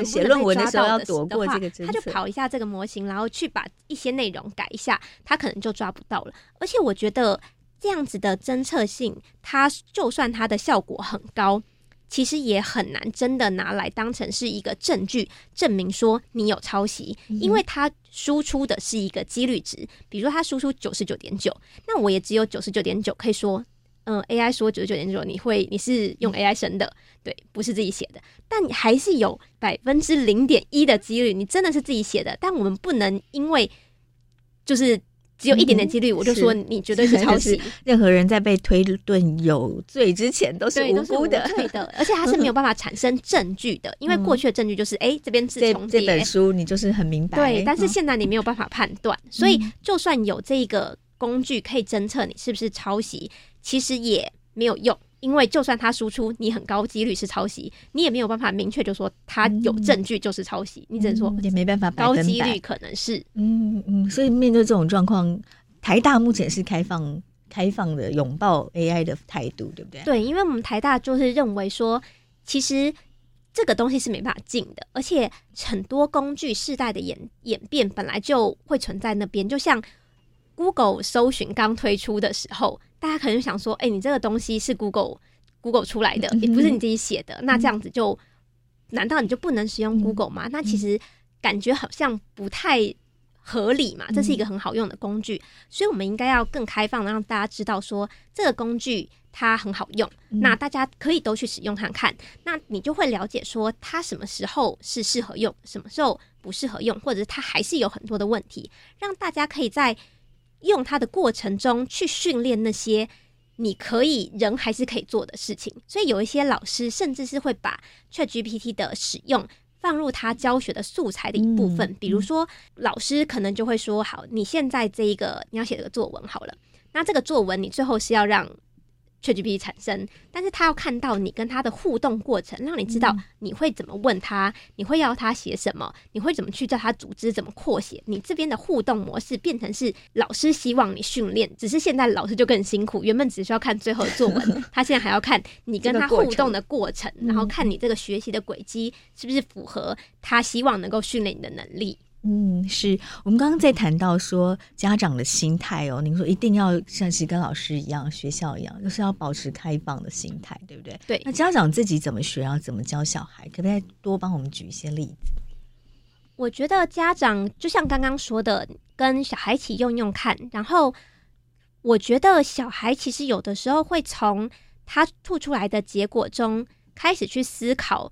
写论文的时候要躲过这个，他就跑一下这个模型，然后去把一些内容改一下，他可能就抓不到了。而且我觉得这样子的侦测性，它就算它的效果很高。其实也很难真的拿来当成是一个证据，证明说你有抄袭，因为它输出的是一个几率值，比如说它输出九十九点九，那我也只有九十九点九可以说，嗯、呃、AI 说九十九点九，你会你是用 AI 生的，嗯、对，不是自己写的，但你还是有百分之零点一的几率，你真的是自己写的。但我们不能因为就是。只有一点点几率，我就说你绝对是抄袭。任何人在被推论有罪之前都是无辜的，对的。而且他是没有办法产生证据的，因为过去的证据就是，哎，这边是重叠。这本书你就是很明白。对，但是现在你没有办法判断，所以就算有这个工具可以侦测你是不是抄袭，其实也没有用。因为就算他输出你很高几率是抄袭，你也没有办法明确就说他有证据就是抄袭，嗯、你只能说也没办法高几率可能是。嗯嗯，所以面对这种状况，台大目前是开放开放的拥抱 AI 的态度，对不对？对，因为我们台大就是认为说，其实这个东西是没办法禁的，而且很多工具世代的演演变本来就会存在那边，就像 Google 搜寻刚推出的时候。大家可能想说，哎、欸，你这个东西是 Google Google 出来的，也不是你自己写的，那这样子就，难道你就不能使用 Google 吗？那其实感觉好像不太合理嘛。这是一个很好用的工具，所以我们应该要更开放的让大家知道说，这个工具它很好用，那大家可以都去使用看看，那你就会了解说它什么时候是适合用，什么时候不适合用，或者是它还是有很多的问题，让大家可以在。用它的过程中去训练那些你可以人还是可以做的事情，所以有一些老师甚至是会把 ChatGPT 的使用放入他教学的素材的一部分。比如说，老师可能就会说：“好，你现在这一个你要写这个作文好了，那这个作文你最后是要让。” ChatGPT 产生，但是他要看到你跟他的互动过程，让你知道你会怎么问他，你会要他写什么，你会怎么去叫他组织，怎么扩写。你这边的互动模式变成是老师希望你训练，只是现在老师就更辛苦，原本只需要看最后的作文，他现在还要看你跟他互动的过程，然后看你这个学习的轨迹是不是符合他希望能够训练你的能力。嗯，是我们刚刚在谈到说家长的心态哦，您说一定要像是跟老师一样，学校一样，就是要保持开放的心态，对不对？对。那家长自己怎么学，要怎么教小孩？可不可以多帮我们举一些例子？我觉得家长就像刚刚说的，跟小孩一起用用看。然后我觉得小孩其实有的时候会从他吐出来的结果中开始去思考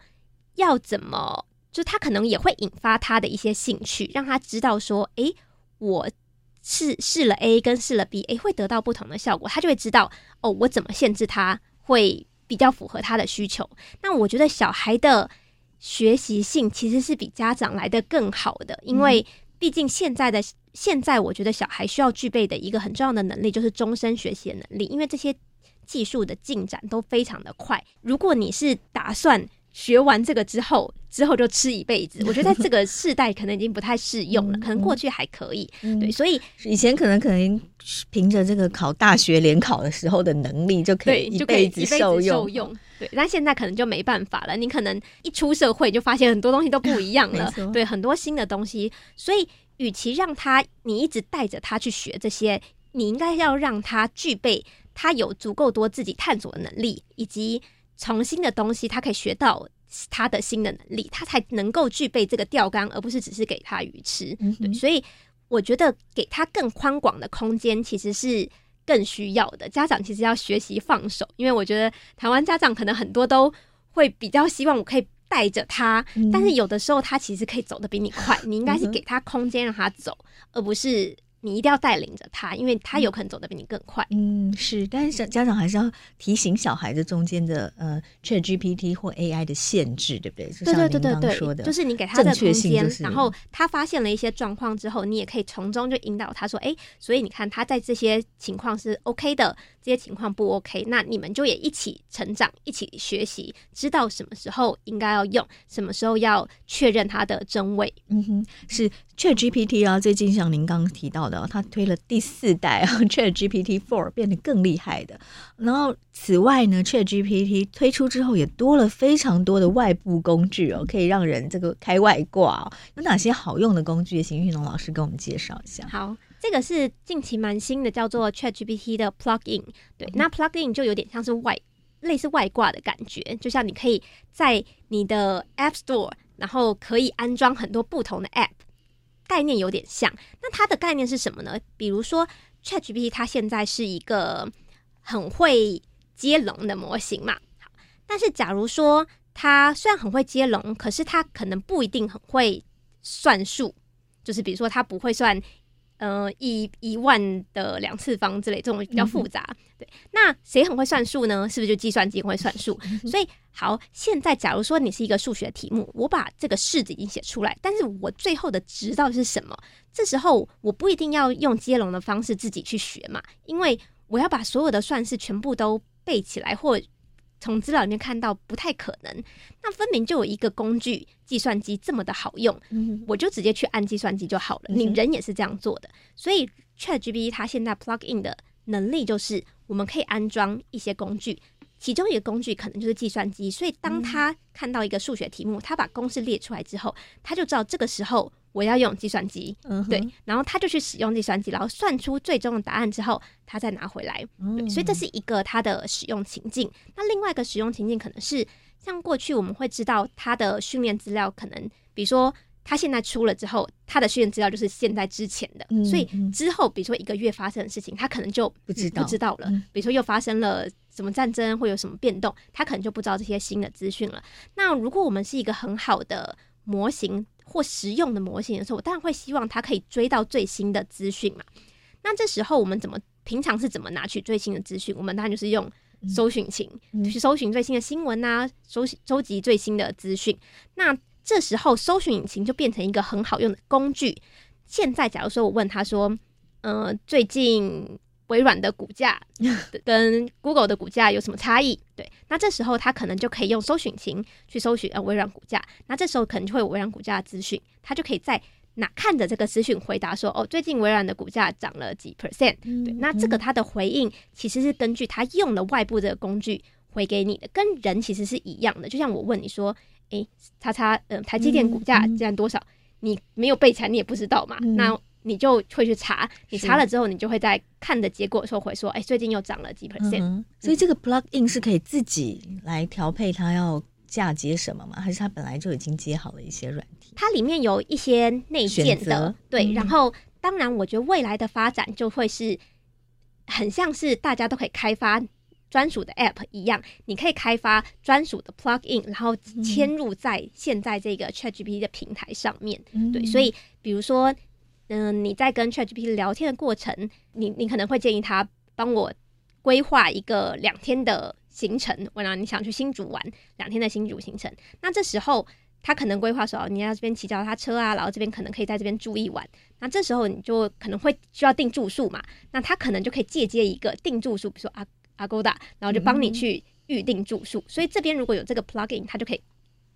要怎么。就他可能也会引发他的一些兴趣，让他知道说，诶，我试试了 A 跟试了 B，诶，会得到不同的效果，他就会知道，哦，我怎么限制他会比较符合他的需求。那我觉得小孩的学习性其实是比家长来的更好的，因为毕竟现在的现在，我觉得小孩需要具备的一个很重要的能力就是终身学习的能力，因为这些技术的进展都非常的快。如果你是打算学完这个之后，之后就吃一辈子。我觉得在这个世代可能已经不太适用了，可能过去还可以。对，所以以前可能可能凭着这个考大学联考的时候的能力就可以一辈子受用。对，但现在可能就没办法了。你可能一出社会就发现很多东西都不一样了，对，很多新的东西。所以，与其让他你一直带着他去学这些，你应该要让他具备他有足够多自己探索的能力，以及。从新的东西，他可以学到他的新的能力，他才能够具备这个钓竿，而不是只是给他鱼吃。嗯、对，所以我觉得给他更宽广的空间，其实是更需要的。家长其实要学习放手，因为我觉得台湾家长可能很多都会比较希望我可以带着他，嗯、但是有的时候他其实可以走得比你快，你应该是给他空间让他走，而不是。你一定要带领着他，因为他有可能走得比你更快。嗯，是，但是家长还是要提醒小孩子中间的呃，ChatGPT 或 AI 的限制，对不对？对对对对对，说的就是你给他的空间，然后他发现了一些状况之后，你也可以从中就引导他说：“哎，所以你看他在这些情况是 OK 的，这些情况不 OK，那你们就也一起成长，一起学习，知道什么时候应该要用，什么时候要确认它的真伪。”嗯哼，是 ChatGPT 啊，最近像您刚刚提到的。它推了第四代啊，ChatGPT Four 变得更厉害的。然后此外呢，ChatGPT 推出之后也多了非常多的外部工具哦，可以让人这个开外挂哦。有哪些好用的工具？请玉龙老师给我们介绍一下。好，这个是近期蛮新的，叫做 ChatGPT 的 Plugin。对，那 Plugin 就有点像是外类似外挂的感觉，就像你可以在你的 App Store，然后可以安装很多不同的 App。概念有点像，那它的概念是什么呢？比如说，ChatGPT 它现在是一个很会接龙的模型嘛。但是假如说它虽然很会接龙，可是它可能不一定很会算数，就是比如说它不会算。呃，一一万的两次方之类，这种比较复杂。嗯、对，那谁很会算数呢？是不是就计算机很会算数？嗯、所以，好，现在假如说你是一个数学题目，我把这个式子已经写出来，但是我最后的值到底是什么？这时候我不一定要用接龙的方式自己去学嘛，因为我要把所有的算式全部都背起来，或从资料里面看到不太可能，那分明就有一个工具，计算机这么的好用，嗯、我就直接去按计算机就好了。嗯、你人也是这样做的，所以 ChatGPT 它现在 plug in 的能力就是我们可以安装一些工具，其中一个工具可能就是计算机。所以当他看到一个数学题目，他把公式列出来之后，他就知道这个时候。我要用计算机，嗯、对，然后他就去使用计算机，然后算出最终的答案之后，他再拿回来。嗯、对，所以这是一个他的使用情境。那另外一个使用情境可能是像过去我们会知道他的训练资料，可能比如说他现在出了之后，他的训练资料就是现在之前的，嗯、所以之后比如说一个月发生的事情，他可能就不知道不知道了。嗯、比如说又发生了什么战争，会有什么变动，他可能就不知道这些新的资讯了。那如果我们是一个很好的模型，或实用的模型的时候，我当然会希望它可以追到最新的资讯嘛。那这时候我们怎么平常是怎么拿取最新的资讯？我们当然就是用搜寻擎去搜寻最新的新闻啊，收收集最新的资讯。那这时候搜寻引擎就变成一个很好用的工具。现在假如说我问他说，呃，最近。微软的股价 跟 Google 的股价有什么差异？对，那这时候他可能就可以用搜寻擎去搜寻呃微软股价，那这时候可能就会有微软股价的资讯，他就可以在哪看着这个资讯回答说，哦，最近微软的股价涨了几 percent？对，那这个他的回应其实是根据他用了外部这个工具回给你的，跟人其实是一样的。就像我问你说，诶，叉叉，嗯，台积电股价占多少？你没有背起来，你也不知道嘛？那你就会去查，你查了之后，你就会在看的结果的时候会说，哎、欸，最近又涨了几 percent。嗯、所以这个 plug in 是可以自己来调配它要嫁接什么吗？还是它本来就已经接好了一些软体？它里面有一些内建的，择对。嗯、然后，当然，我觉得未来的发展就会是很像是大家都可以开发专属的 app 一样，你可以开发专属的 plug in，然后嵌入在现在这个 ChatGPT 的平台上面。嗯、对，所以比如说。嗯，你在跟 ChatGPT 聊天的过程，你你可能会建议他帮我规划一个两天的行程。我让你想去新竹玩两天的新竹行程，那这时候他可能规划说，你要这边骑脚踏车啊，然后这边可能可以在这边住一晚。那这时候你就可能会需要订住宿嘛，那他可能就可以借接一个订住宿，比如说 Agoda，然后就帮你去预订住宿。嗯、所以这边如果有这个 plugin，它就可以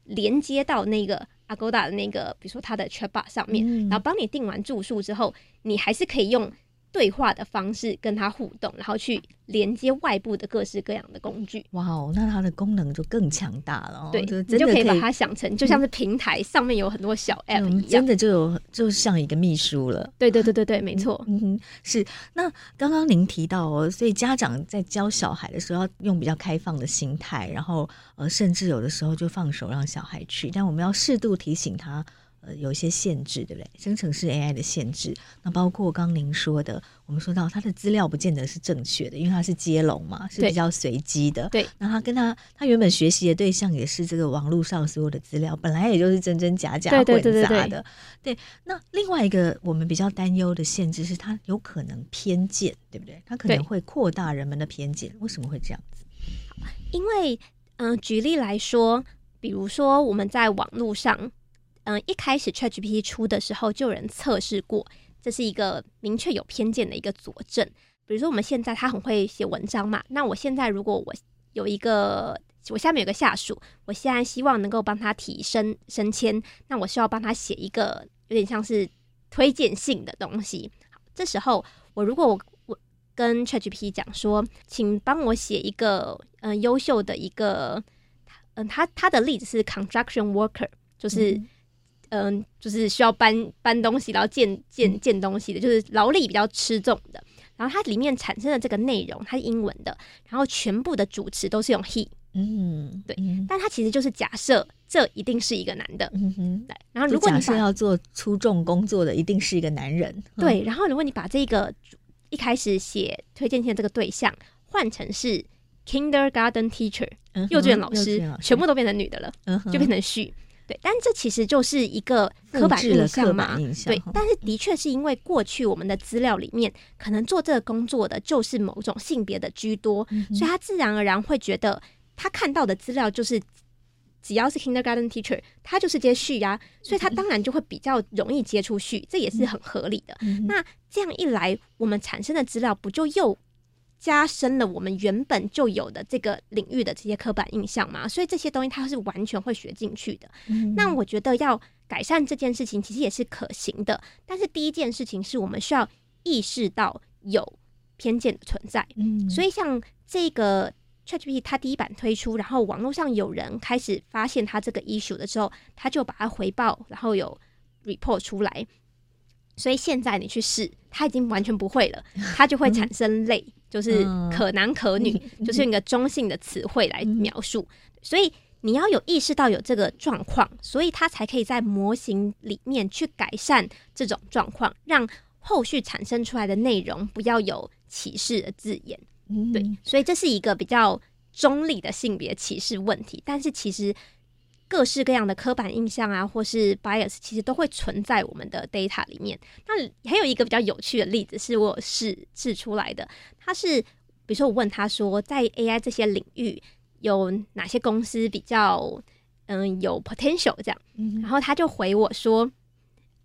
连接到那个。Agoda 的那个，比如说它的 Chatbot 上面，嗯、然后帮你订完住宿之后，你还是可以用对话的方式跟他互动，然后去连接外部的各式各样的工具。哇哦，那它的功能就更强大了。对，就你就可以把它想成就像是平台上面有很多小 App 一样，嗯、真的就有就像一个秘书了。对对对对对，没错。嗯哼，是。那刚刚您提到哦，所以家长在教小孩的时候要用比较开放的心态，然后呃，甚至有的时候就放手让小孩去，但我们要适度提醒他。呃，有一些限制，对不对？生成式 AI 的限制，那包括刚刚您说的，我们说到它的资料不见得是正确的，因为它是接龙嘛，是比较随机的。对，那他跟他他原本学习的对象也是这个网络上所有的资料，本来也就是真真假假混杂的。对，对，对，对，对，对，那另外一个我们比较担忧的限制是，它有可能偏见，对不对？它可能会扩大人们的偏见。为什么会这样子？因为，嗯、呃，举例来说，比如说我们在网络上。嗯，一开始 ChatGPT 出的时候，就有人测试过，这是一个明确有偏见的一个佐证。比如说，我们现在他很会写文章嘛，那我现在如果我有一个，我下面有个下属，我现在希望能够帮他提升升迁，那我需要帮他写一个有点像是推荐信的东西。好，这时候我如果我我跟 ChatGPT 讲说，请帮我写一个嗯优秀的一个嗯，他他的例子是 construction worker，就是。嗯，就是需要搬搬东西，然后建建建东西的，就是劳力比较吃重的。然后它里面产生的这个内容，它是英文的，然后全部的主持都是用 he。嗯，对。但它其实就是假设这一定是一个男的。嗯哼。对。然后如果你假设要做粗重工作的，一定是一个男人。对。然后如果你把这个一开始写推荐信的这个对象换成是 kindergarten teacher，嗯幼稚园老师，幼稚园老师全部都变成女的了，嗯就变成 she。对，但这其实就是一个刻板印象嘛。印象对，但是的确是因为过去我们的资料里面，可能做这个工作的就是某种性别的居多，嗯、所以他自然而然会觉得他看到的资料就是只要是 kindergarten teacher，他就是接 she 啊，所以他当然就会比较容易接触 she，这也是很合理的。嗯、那这样一来，我们产生的资料不就又加深了我们原本就有的这个领域的这些刻板印象嘛，所以这些东西它是完全会学进去的。嗯、那我觉得要改善这件事情，其实也是可行的。但是第一件事情是我们需要意识到有偏见的存在。嗯，所以像这个 ChatGPT 它第一版推出，然后网络上有人开始发现它这个 issue 的时候，他就把它回报，然后有 report 出来。所以现在你去试，它已经完全不会了，它就会产生累。嗯就是可男可女，嗯、就是用一个中性的词汇来描述，嗯、所以你要有意识到有这个状况，所以它才可以在模型里面去改善这种状况，让后续产生出来的内容不要有歧视的字眼。嗯、对，所以这是一个比较中立的性别歧视问题，但是其实。各式各样的刻板印象啊，或是 bias，其实都会存在我们的 data 里面。那还有一个比较有趣的例子，是我试试出来的。他是，比如说我问他说，在 AI 这些领域有哪些公司比较嗯有 potential 这样，然后他就回我说，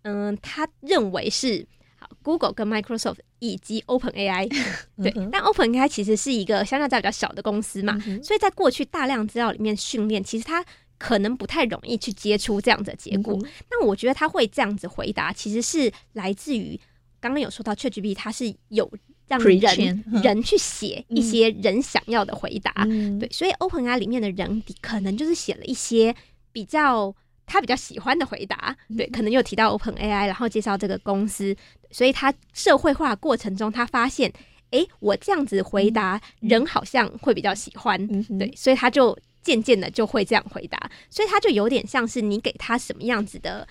嗯，他认为是好 Google 跟 Microsoft 以及 OpenAI。对，但 OpenAI 其实是一个相较在比较小的公司嘛，所以在过去大量资料里面训练，其实它。可能不太容易去接触这样的结果。嗯、那我觉得他会这样子回答，其实是来自于刚刚有说到 ChatGPT，它是有让人 Pre-chain, 人去写一些人想要的回答。嗯、对，所以 OpenAI 里面的人可能就是写了一些比较他比较喜欢的回答。对，可能又提到 OpenAI，然后介绍这个公司。所以他社会化过程中，他发现，哎、欸，我这样子回答人好像会比较喜欢。嗯、对，所以他就。渐渐的就会这样回答，所以他就有点像是你给他什么样子的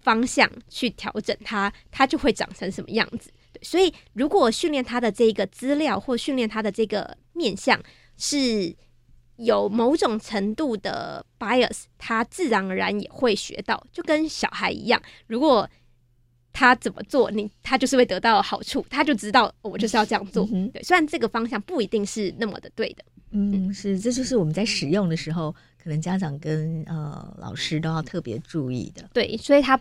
方向去调整他，他就会长成什么样子。对，所以如果训练他的这个资料或训练他的这个面相是有某种程度的 bias，他自然而然也会学到，就跟小孩一样，如果他怎么做，你他就是会得到好处，他就知道，哦，我就是要这样做。对，虽然这个方向不一定是那么的对的。嗯，是，这就是我们在使用的时候，可能家长跟呃老师都要特别注意的。对，所以它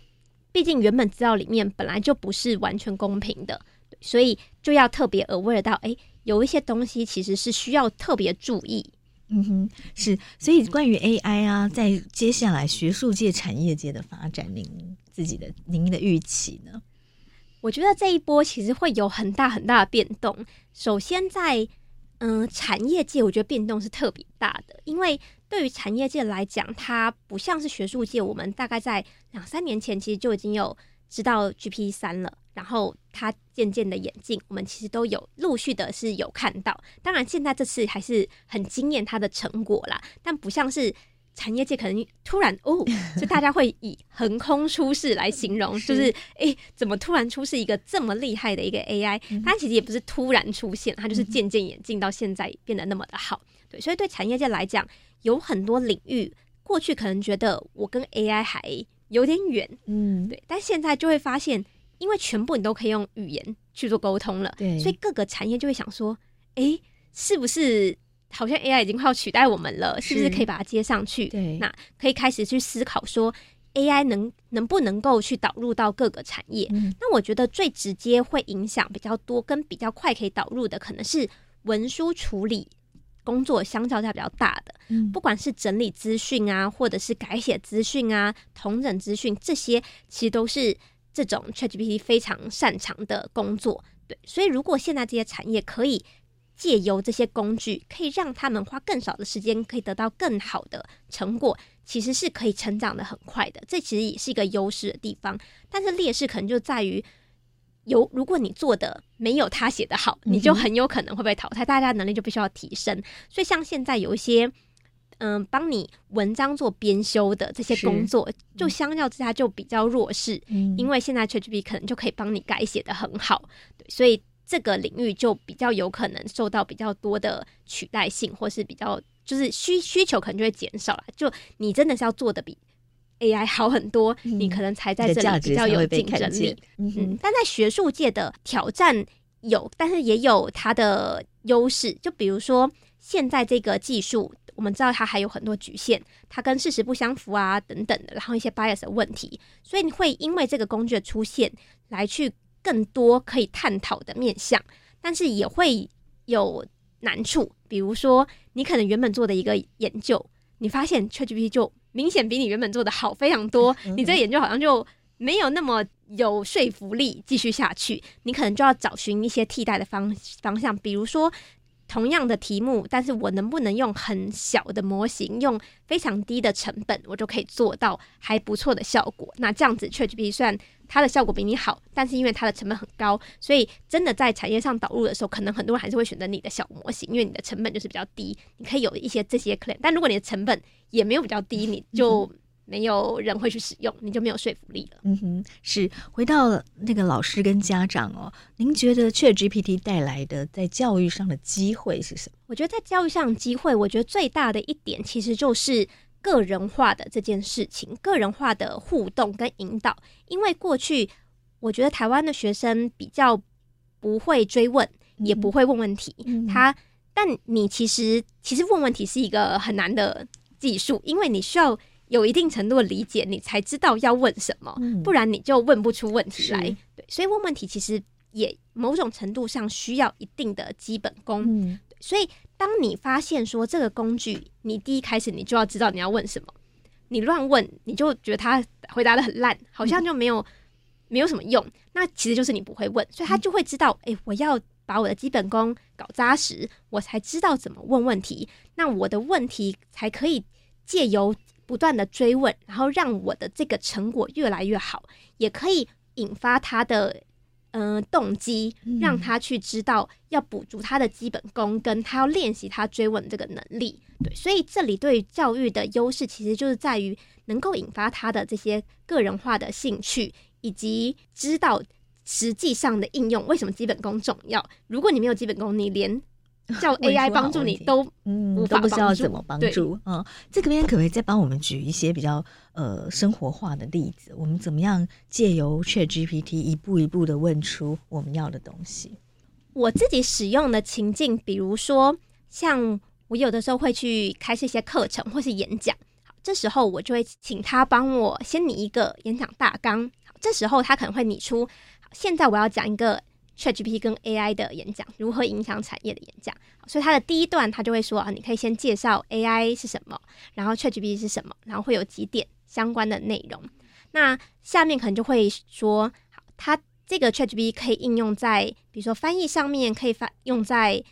毕竟原本资料里面本来就不是完全公平的，所以就要特别 aware 到，哎，有一些东西其实是需要特别注意。嗯哼，是，所以关于 AI 啊，在接下来学术界、产业界的发展，您自己的您的预期呢？我觉得这一波其实会有很大很大的变动。首先在嗯，产业界我觉得变动是特别大的，因为对于产业界来讲，它不像是学术界。我们大概在两三年前其实就已经有知道 G P 三了，然后它渐渐的演进，我们其实都有陆续的是有看到。当然，现在这次还是很惊艳它的成果啦，但不像是。产业界可能突然哦，就大家会以横空出世来形容，就是哎、欸，怎么突然出世一个这么厉害的一个 AI？它其实也不是突然出现，它就是渐渐演进到现在变得那么的好。对，所以对产业界来讲，有很多领域过去可能觉得我跟 AI 还有点远，嗯，对，但现在就会发现，因为全部你都可以用语言去做沟通了，对，所以各个产业就会想说，哎、欸，是不是？好像 AI 已经快要取代我们了，是不是可以把它接上去？对，那可以开始去思考说，AI 能能不能够去导入到各个产业？嗯、那我觉得最直接会影响比较多，跟比较快可以导入的，可能是文书处理工作相较下比较大的，嗯、不管是整理资讯啊，或者是改写资讯啊，同整资讯，这些其实都是这种 ChatGPT 非常擅长的工作。对，所以如果现在这些产业可以。借由这些工具，可以让他们花更少的时间，可以得到更好的成果，其实是可以成长的很快的。这其实也是一个优势的地方，但是劣势可能就在于，有如果你做的没有他写的好，你就很有可能会被淘汰，大家能力就必须要提升。所以像现在有一些，嗯、呃，帮你文章做编修的这些工作，就相较之下就比较弱势，嗯、因为现在 ChatGPT 可能就可以帮你改写的很好，对，所以。这个领域就比较有可能受到比较多的取代性，或是比较就是需需求可能就会减少了。就你真的是要做的比 AI 好很多，嗯、你可能才在这里比较有竞争力。嗯，嗯，但在学术界的挑战有，但是也有它的优势。就比如说现在这个技术。我们知道它还有很多局限，它跟事实不相符啊，等等的，然后一些 bias 的问题，所以你会因为这个工具的出现，来去更多可以探讨的面向，但是也会有难处，比如说你可能原本做的一个研究，你发现 ChatGPT 就明显比你原本做的好非常多，你这个研究好像就没有那么有说服力继续下去，你可能就要找寻一些替代的方方向，比如说。同样的题目，但是我能不能用很小的模型，用非常低的成本，我就可以做到还不错的效果？那这样子，ChatGPT 虽然它的效果比你好，但是因为它的成本很高，所以真的在产业上导入的时候，可能很多人还是会选择你的小模型，因为你的成本就是比较低，你可以有一些这些 claim。但如果你的成本也没有比较低，你就。没有人会去使用，你就没有说服力了。嗯哼，是回到那个老师跟家长哦，您觉得 ChatGPT 带来的在教育上的机会是什么？我觉得在教育上的机会，我觉得最大的一点其实就是个人化的这件事情，个人化的互动跟引导。因为过去我觉得台湾的学生比较不会追问，嗯、也不会问问题。嗯、他，但你其实其实问问题是一个很难的技术，因为你需要。有一定程度的理解，你才知道要问什么，嗯、不然你就问不出问题来。对，所以问问题其实也某种程度上需要一定的基本功。嗯、所以当你发现说这个工具，你第一开始你就要知道你要问什么，你乱问你就觉得他回答的很烂，好像就没有、嗯、没有什么用。那其实就是你不会问，所以他就会知道，哎、我要把我的基本功搞扎实，我才知道怎么问问题。那我的问题才可以借由。不断的追问，然后让我的这个成果越来越好，也可以引发他的嗯、呃、动机，让他去知道要补足他的基本功，跟他要练习他追问这个能力。对，所以这里对于教育的优势，其实就是在于能够引发他的这些个人化的兴趣，以及知道实际上的应用。为什么基本功重要？如果你没有基本功，你连叫 AI 帮助你都嗯都不知道怎么帮助啊、嗯！这个边可不可以再帮我们举一些比较呃生活化的例子？我们怎么样借由 ChatGPT 一步一步的问出我们要的东西？我自己使用的情境，比如说像我有的时候会去开设一些课程或是演讲，好，这时候我就会请他帮我先拟一个演讲大纲。好，这时候他可能会拟出，好，现在我要讲一个。ChatGPT 跟 AI 的演讲，如何影响产业的演讲，所以它的第一段他就会说啊，你可以先介绍 AI 是什么，然后 ChatGPT 是什么，然后会有几点相关的内容。那下面可能就会说，好，它这个 ChatGPT 可以应用在，比如说翻译上面，可以发用在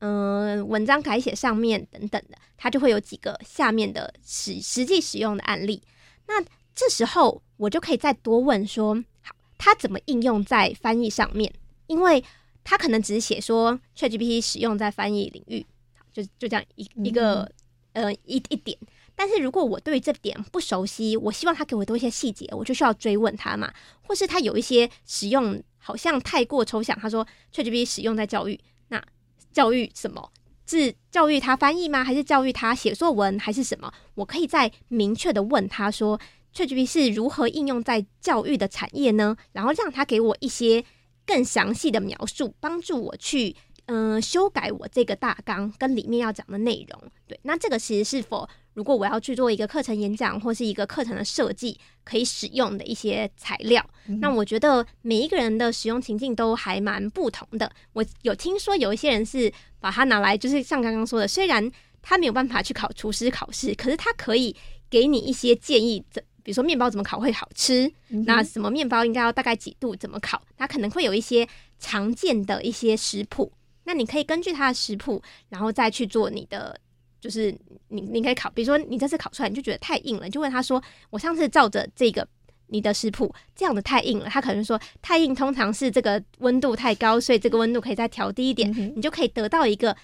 嗯、文章改写上面等等的，它就会有几个下面的实实际使用的案例。那这时候我就可以再多问说，好，它怎么应用在翻译上面？因为他可能只是写说 ChatGPT 使用在翻译领域，就就这样一一个呃一一点。但是如果我对这点不熟悉，我希望他给我多一些细节，我就需要追问他嘛。或是他有一些使用好像太过抽象，他说 ChatGPT 使用在教育，那教育什么？是教育他翻译吗？还是教育他写作文？还是什么？我可以再明确的问他说 ChatGPT 是如何应用在教育的产业呢？然后让他给我一些。更详细的描述，帮助我去嗯、呃、修改我这个大纲跟里面要讲的内容。对，那这个其实是否如果我要去做一个课程演讲或是一个课程的设计，可以使用的一些材料。嗯、那我觉得每一个人的使用情境都还蛮不同的。我有听说有一些人是把它拿来，就是像刚刚说的，虽然他没有办法去考厨师考试，可是他可以给你一些建议。比如说面包怎么烤会好吃？嗯、那什么面包应该要大概几度？怎么烤？它可能会有一些常见的一些食谱，那你可以根据它的食谱，然后再去做你的，就是你你可以烤。比如说你这次烤出来你就觉得太硬了，你就问他说：“我上次照着这个你的食谱，这样的太硬了。”他可能说：“太硬通常是这个温度太高，所以这个温度可以再调低一点。嗯”你就可以得到一个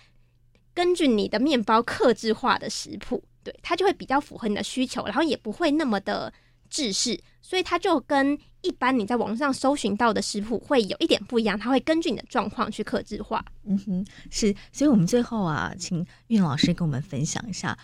根据你的面包克制化的食谱。对，它就会比较符合你的需求，然后也不会那么的制式，所以它就跟一般你在网上搜寻到的食谱会有一点不一样，它会根据你的状况去克制化。嗯哼，是，所以我们最后啊，请韵老师跟我们分享一下。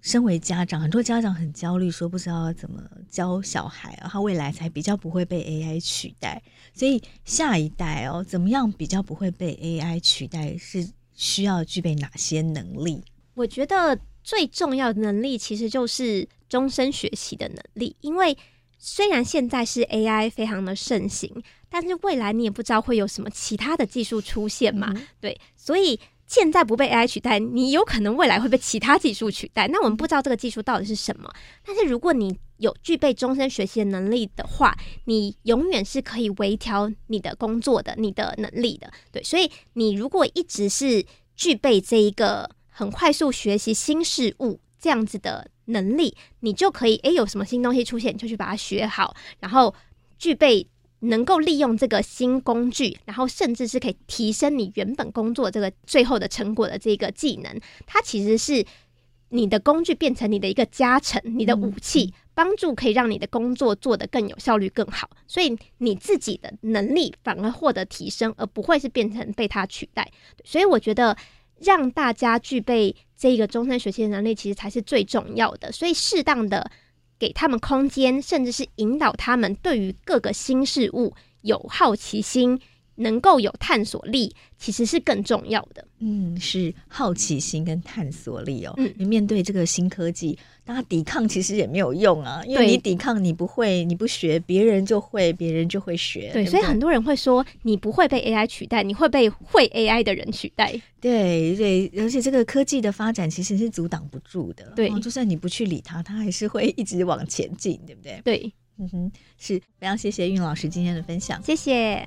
身为家长，很多家长很焦虑，说不知道怎么教小孩啊，他未来才比较不会被 AI 取代。所以下一代哦，怎么样比较不会被 AI 取代，是需要具备哪些能力？我觉得最重要的能力其实就是终身学习的能力，因为虽然现在是 AI 非常的盛行，但是未来你也不知道会有什么其他的技术出现嘛，嗯、对，所以。现在不被 AI 取代，你有可能未来会被其他技术取代。那我们不知道这个技术到底是什么，但是如果你有具备终身学习的能力的话，你永远是可以微调你的工作的、你的能力的。对，所以你如果一直是具备这一个很快速学习新事物这样子的能力，你就可以诶，有什么新东西出现，你就去把它学好，然后具备。能够利用这个新工具，然后甚至是可以提升你原本工作这个最后的成果的这个技能，它其实是你的工具变成你的一个加成，你的武器，帮助可以让你的工作做得更有效率、更好。所以你自己的能力反而获得提升，而不会是变成被它取代。所以我觉得让大家具备这个终身学习的能力，其实才是最重要的。所以适当的。给他们空间，甚至是引导他们对于各个新事物有好奇心，能够有探索力，其实是更重要的。嗯，是好奇心跟探索力哦。嗯，你面对这个新科技，大家抵抗其实也没有用啊，因为你抵抗，你不会，你不学，别人就会，别人就会学。对，对对，所以很多人会说，你不会被 AI 取代，你会被会 AI 的人取代。对对，而且这个科技的发展其实是阻挡不住的。对，就算你不去理它，它还是会一直往前进，对不对？对，嗯哼，是非常谢谢韵老师今天的分享，谢谢。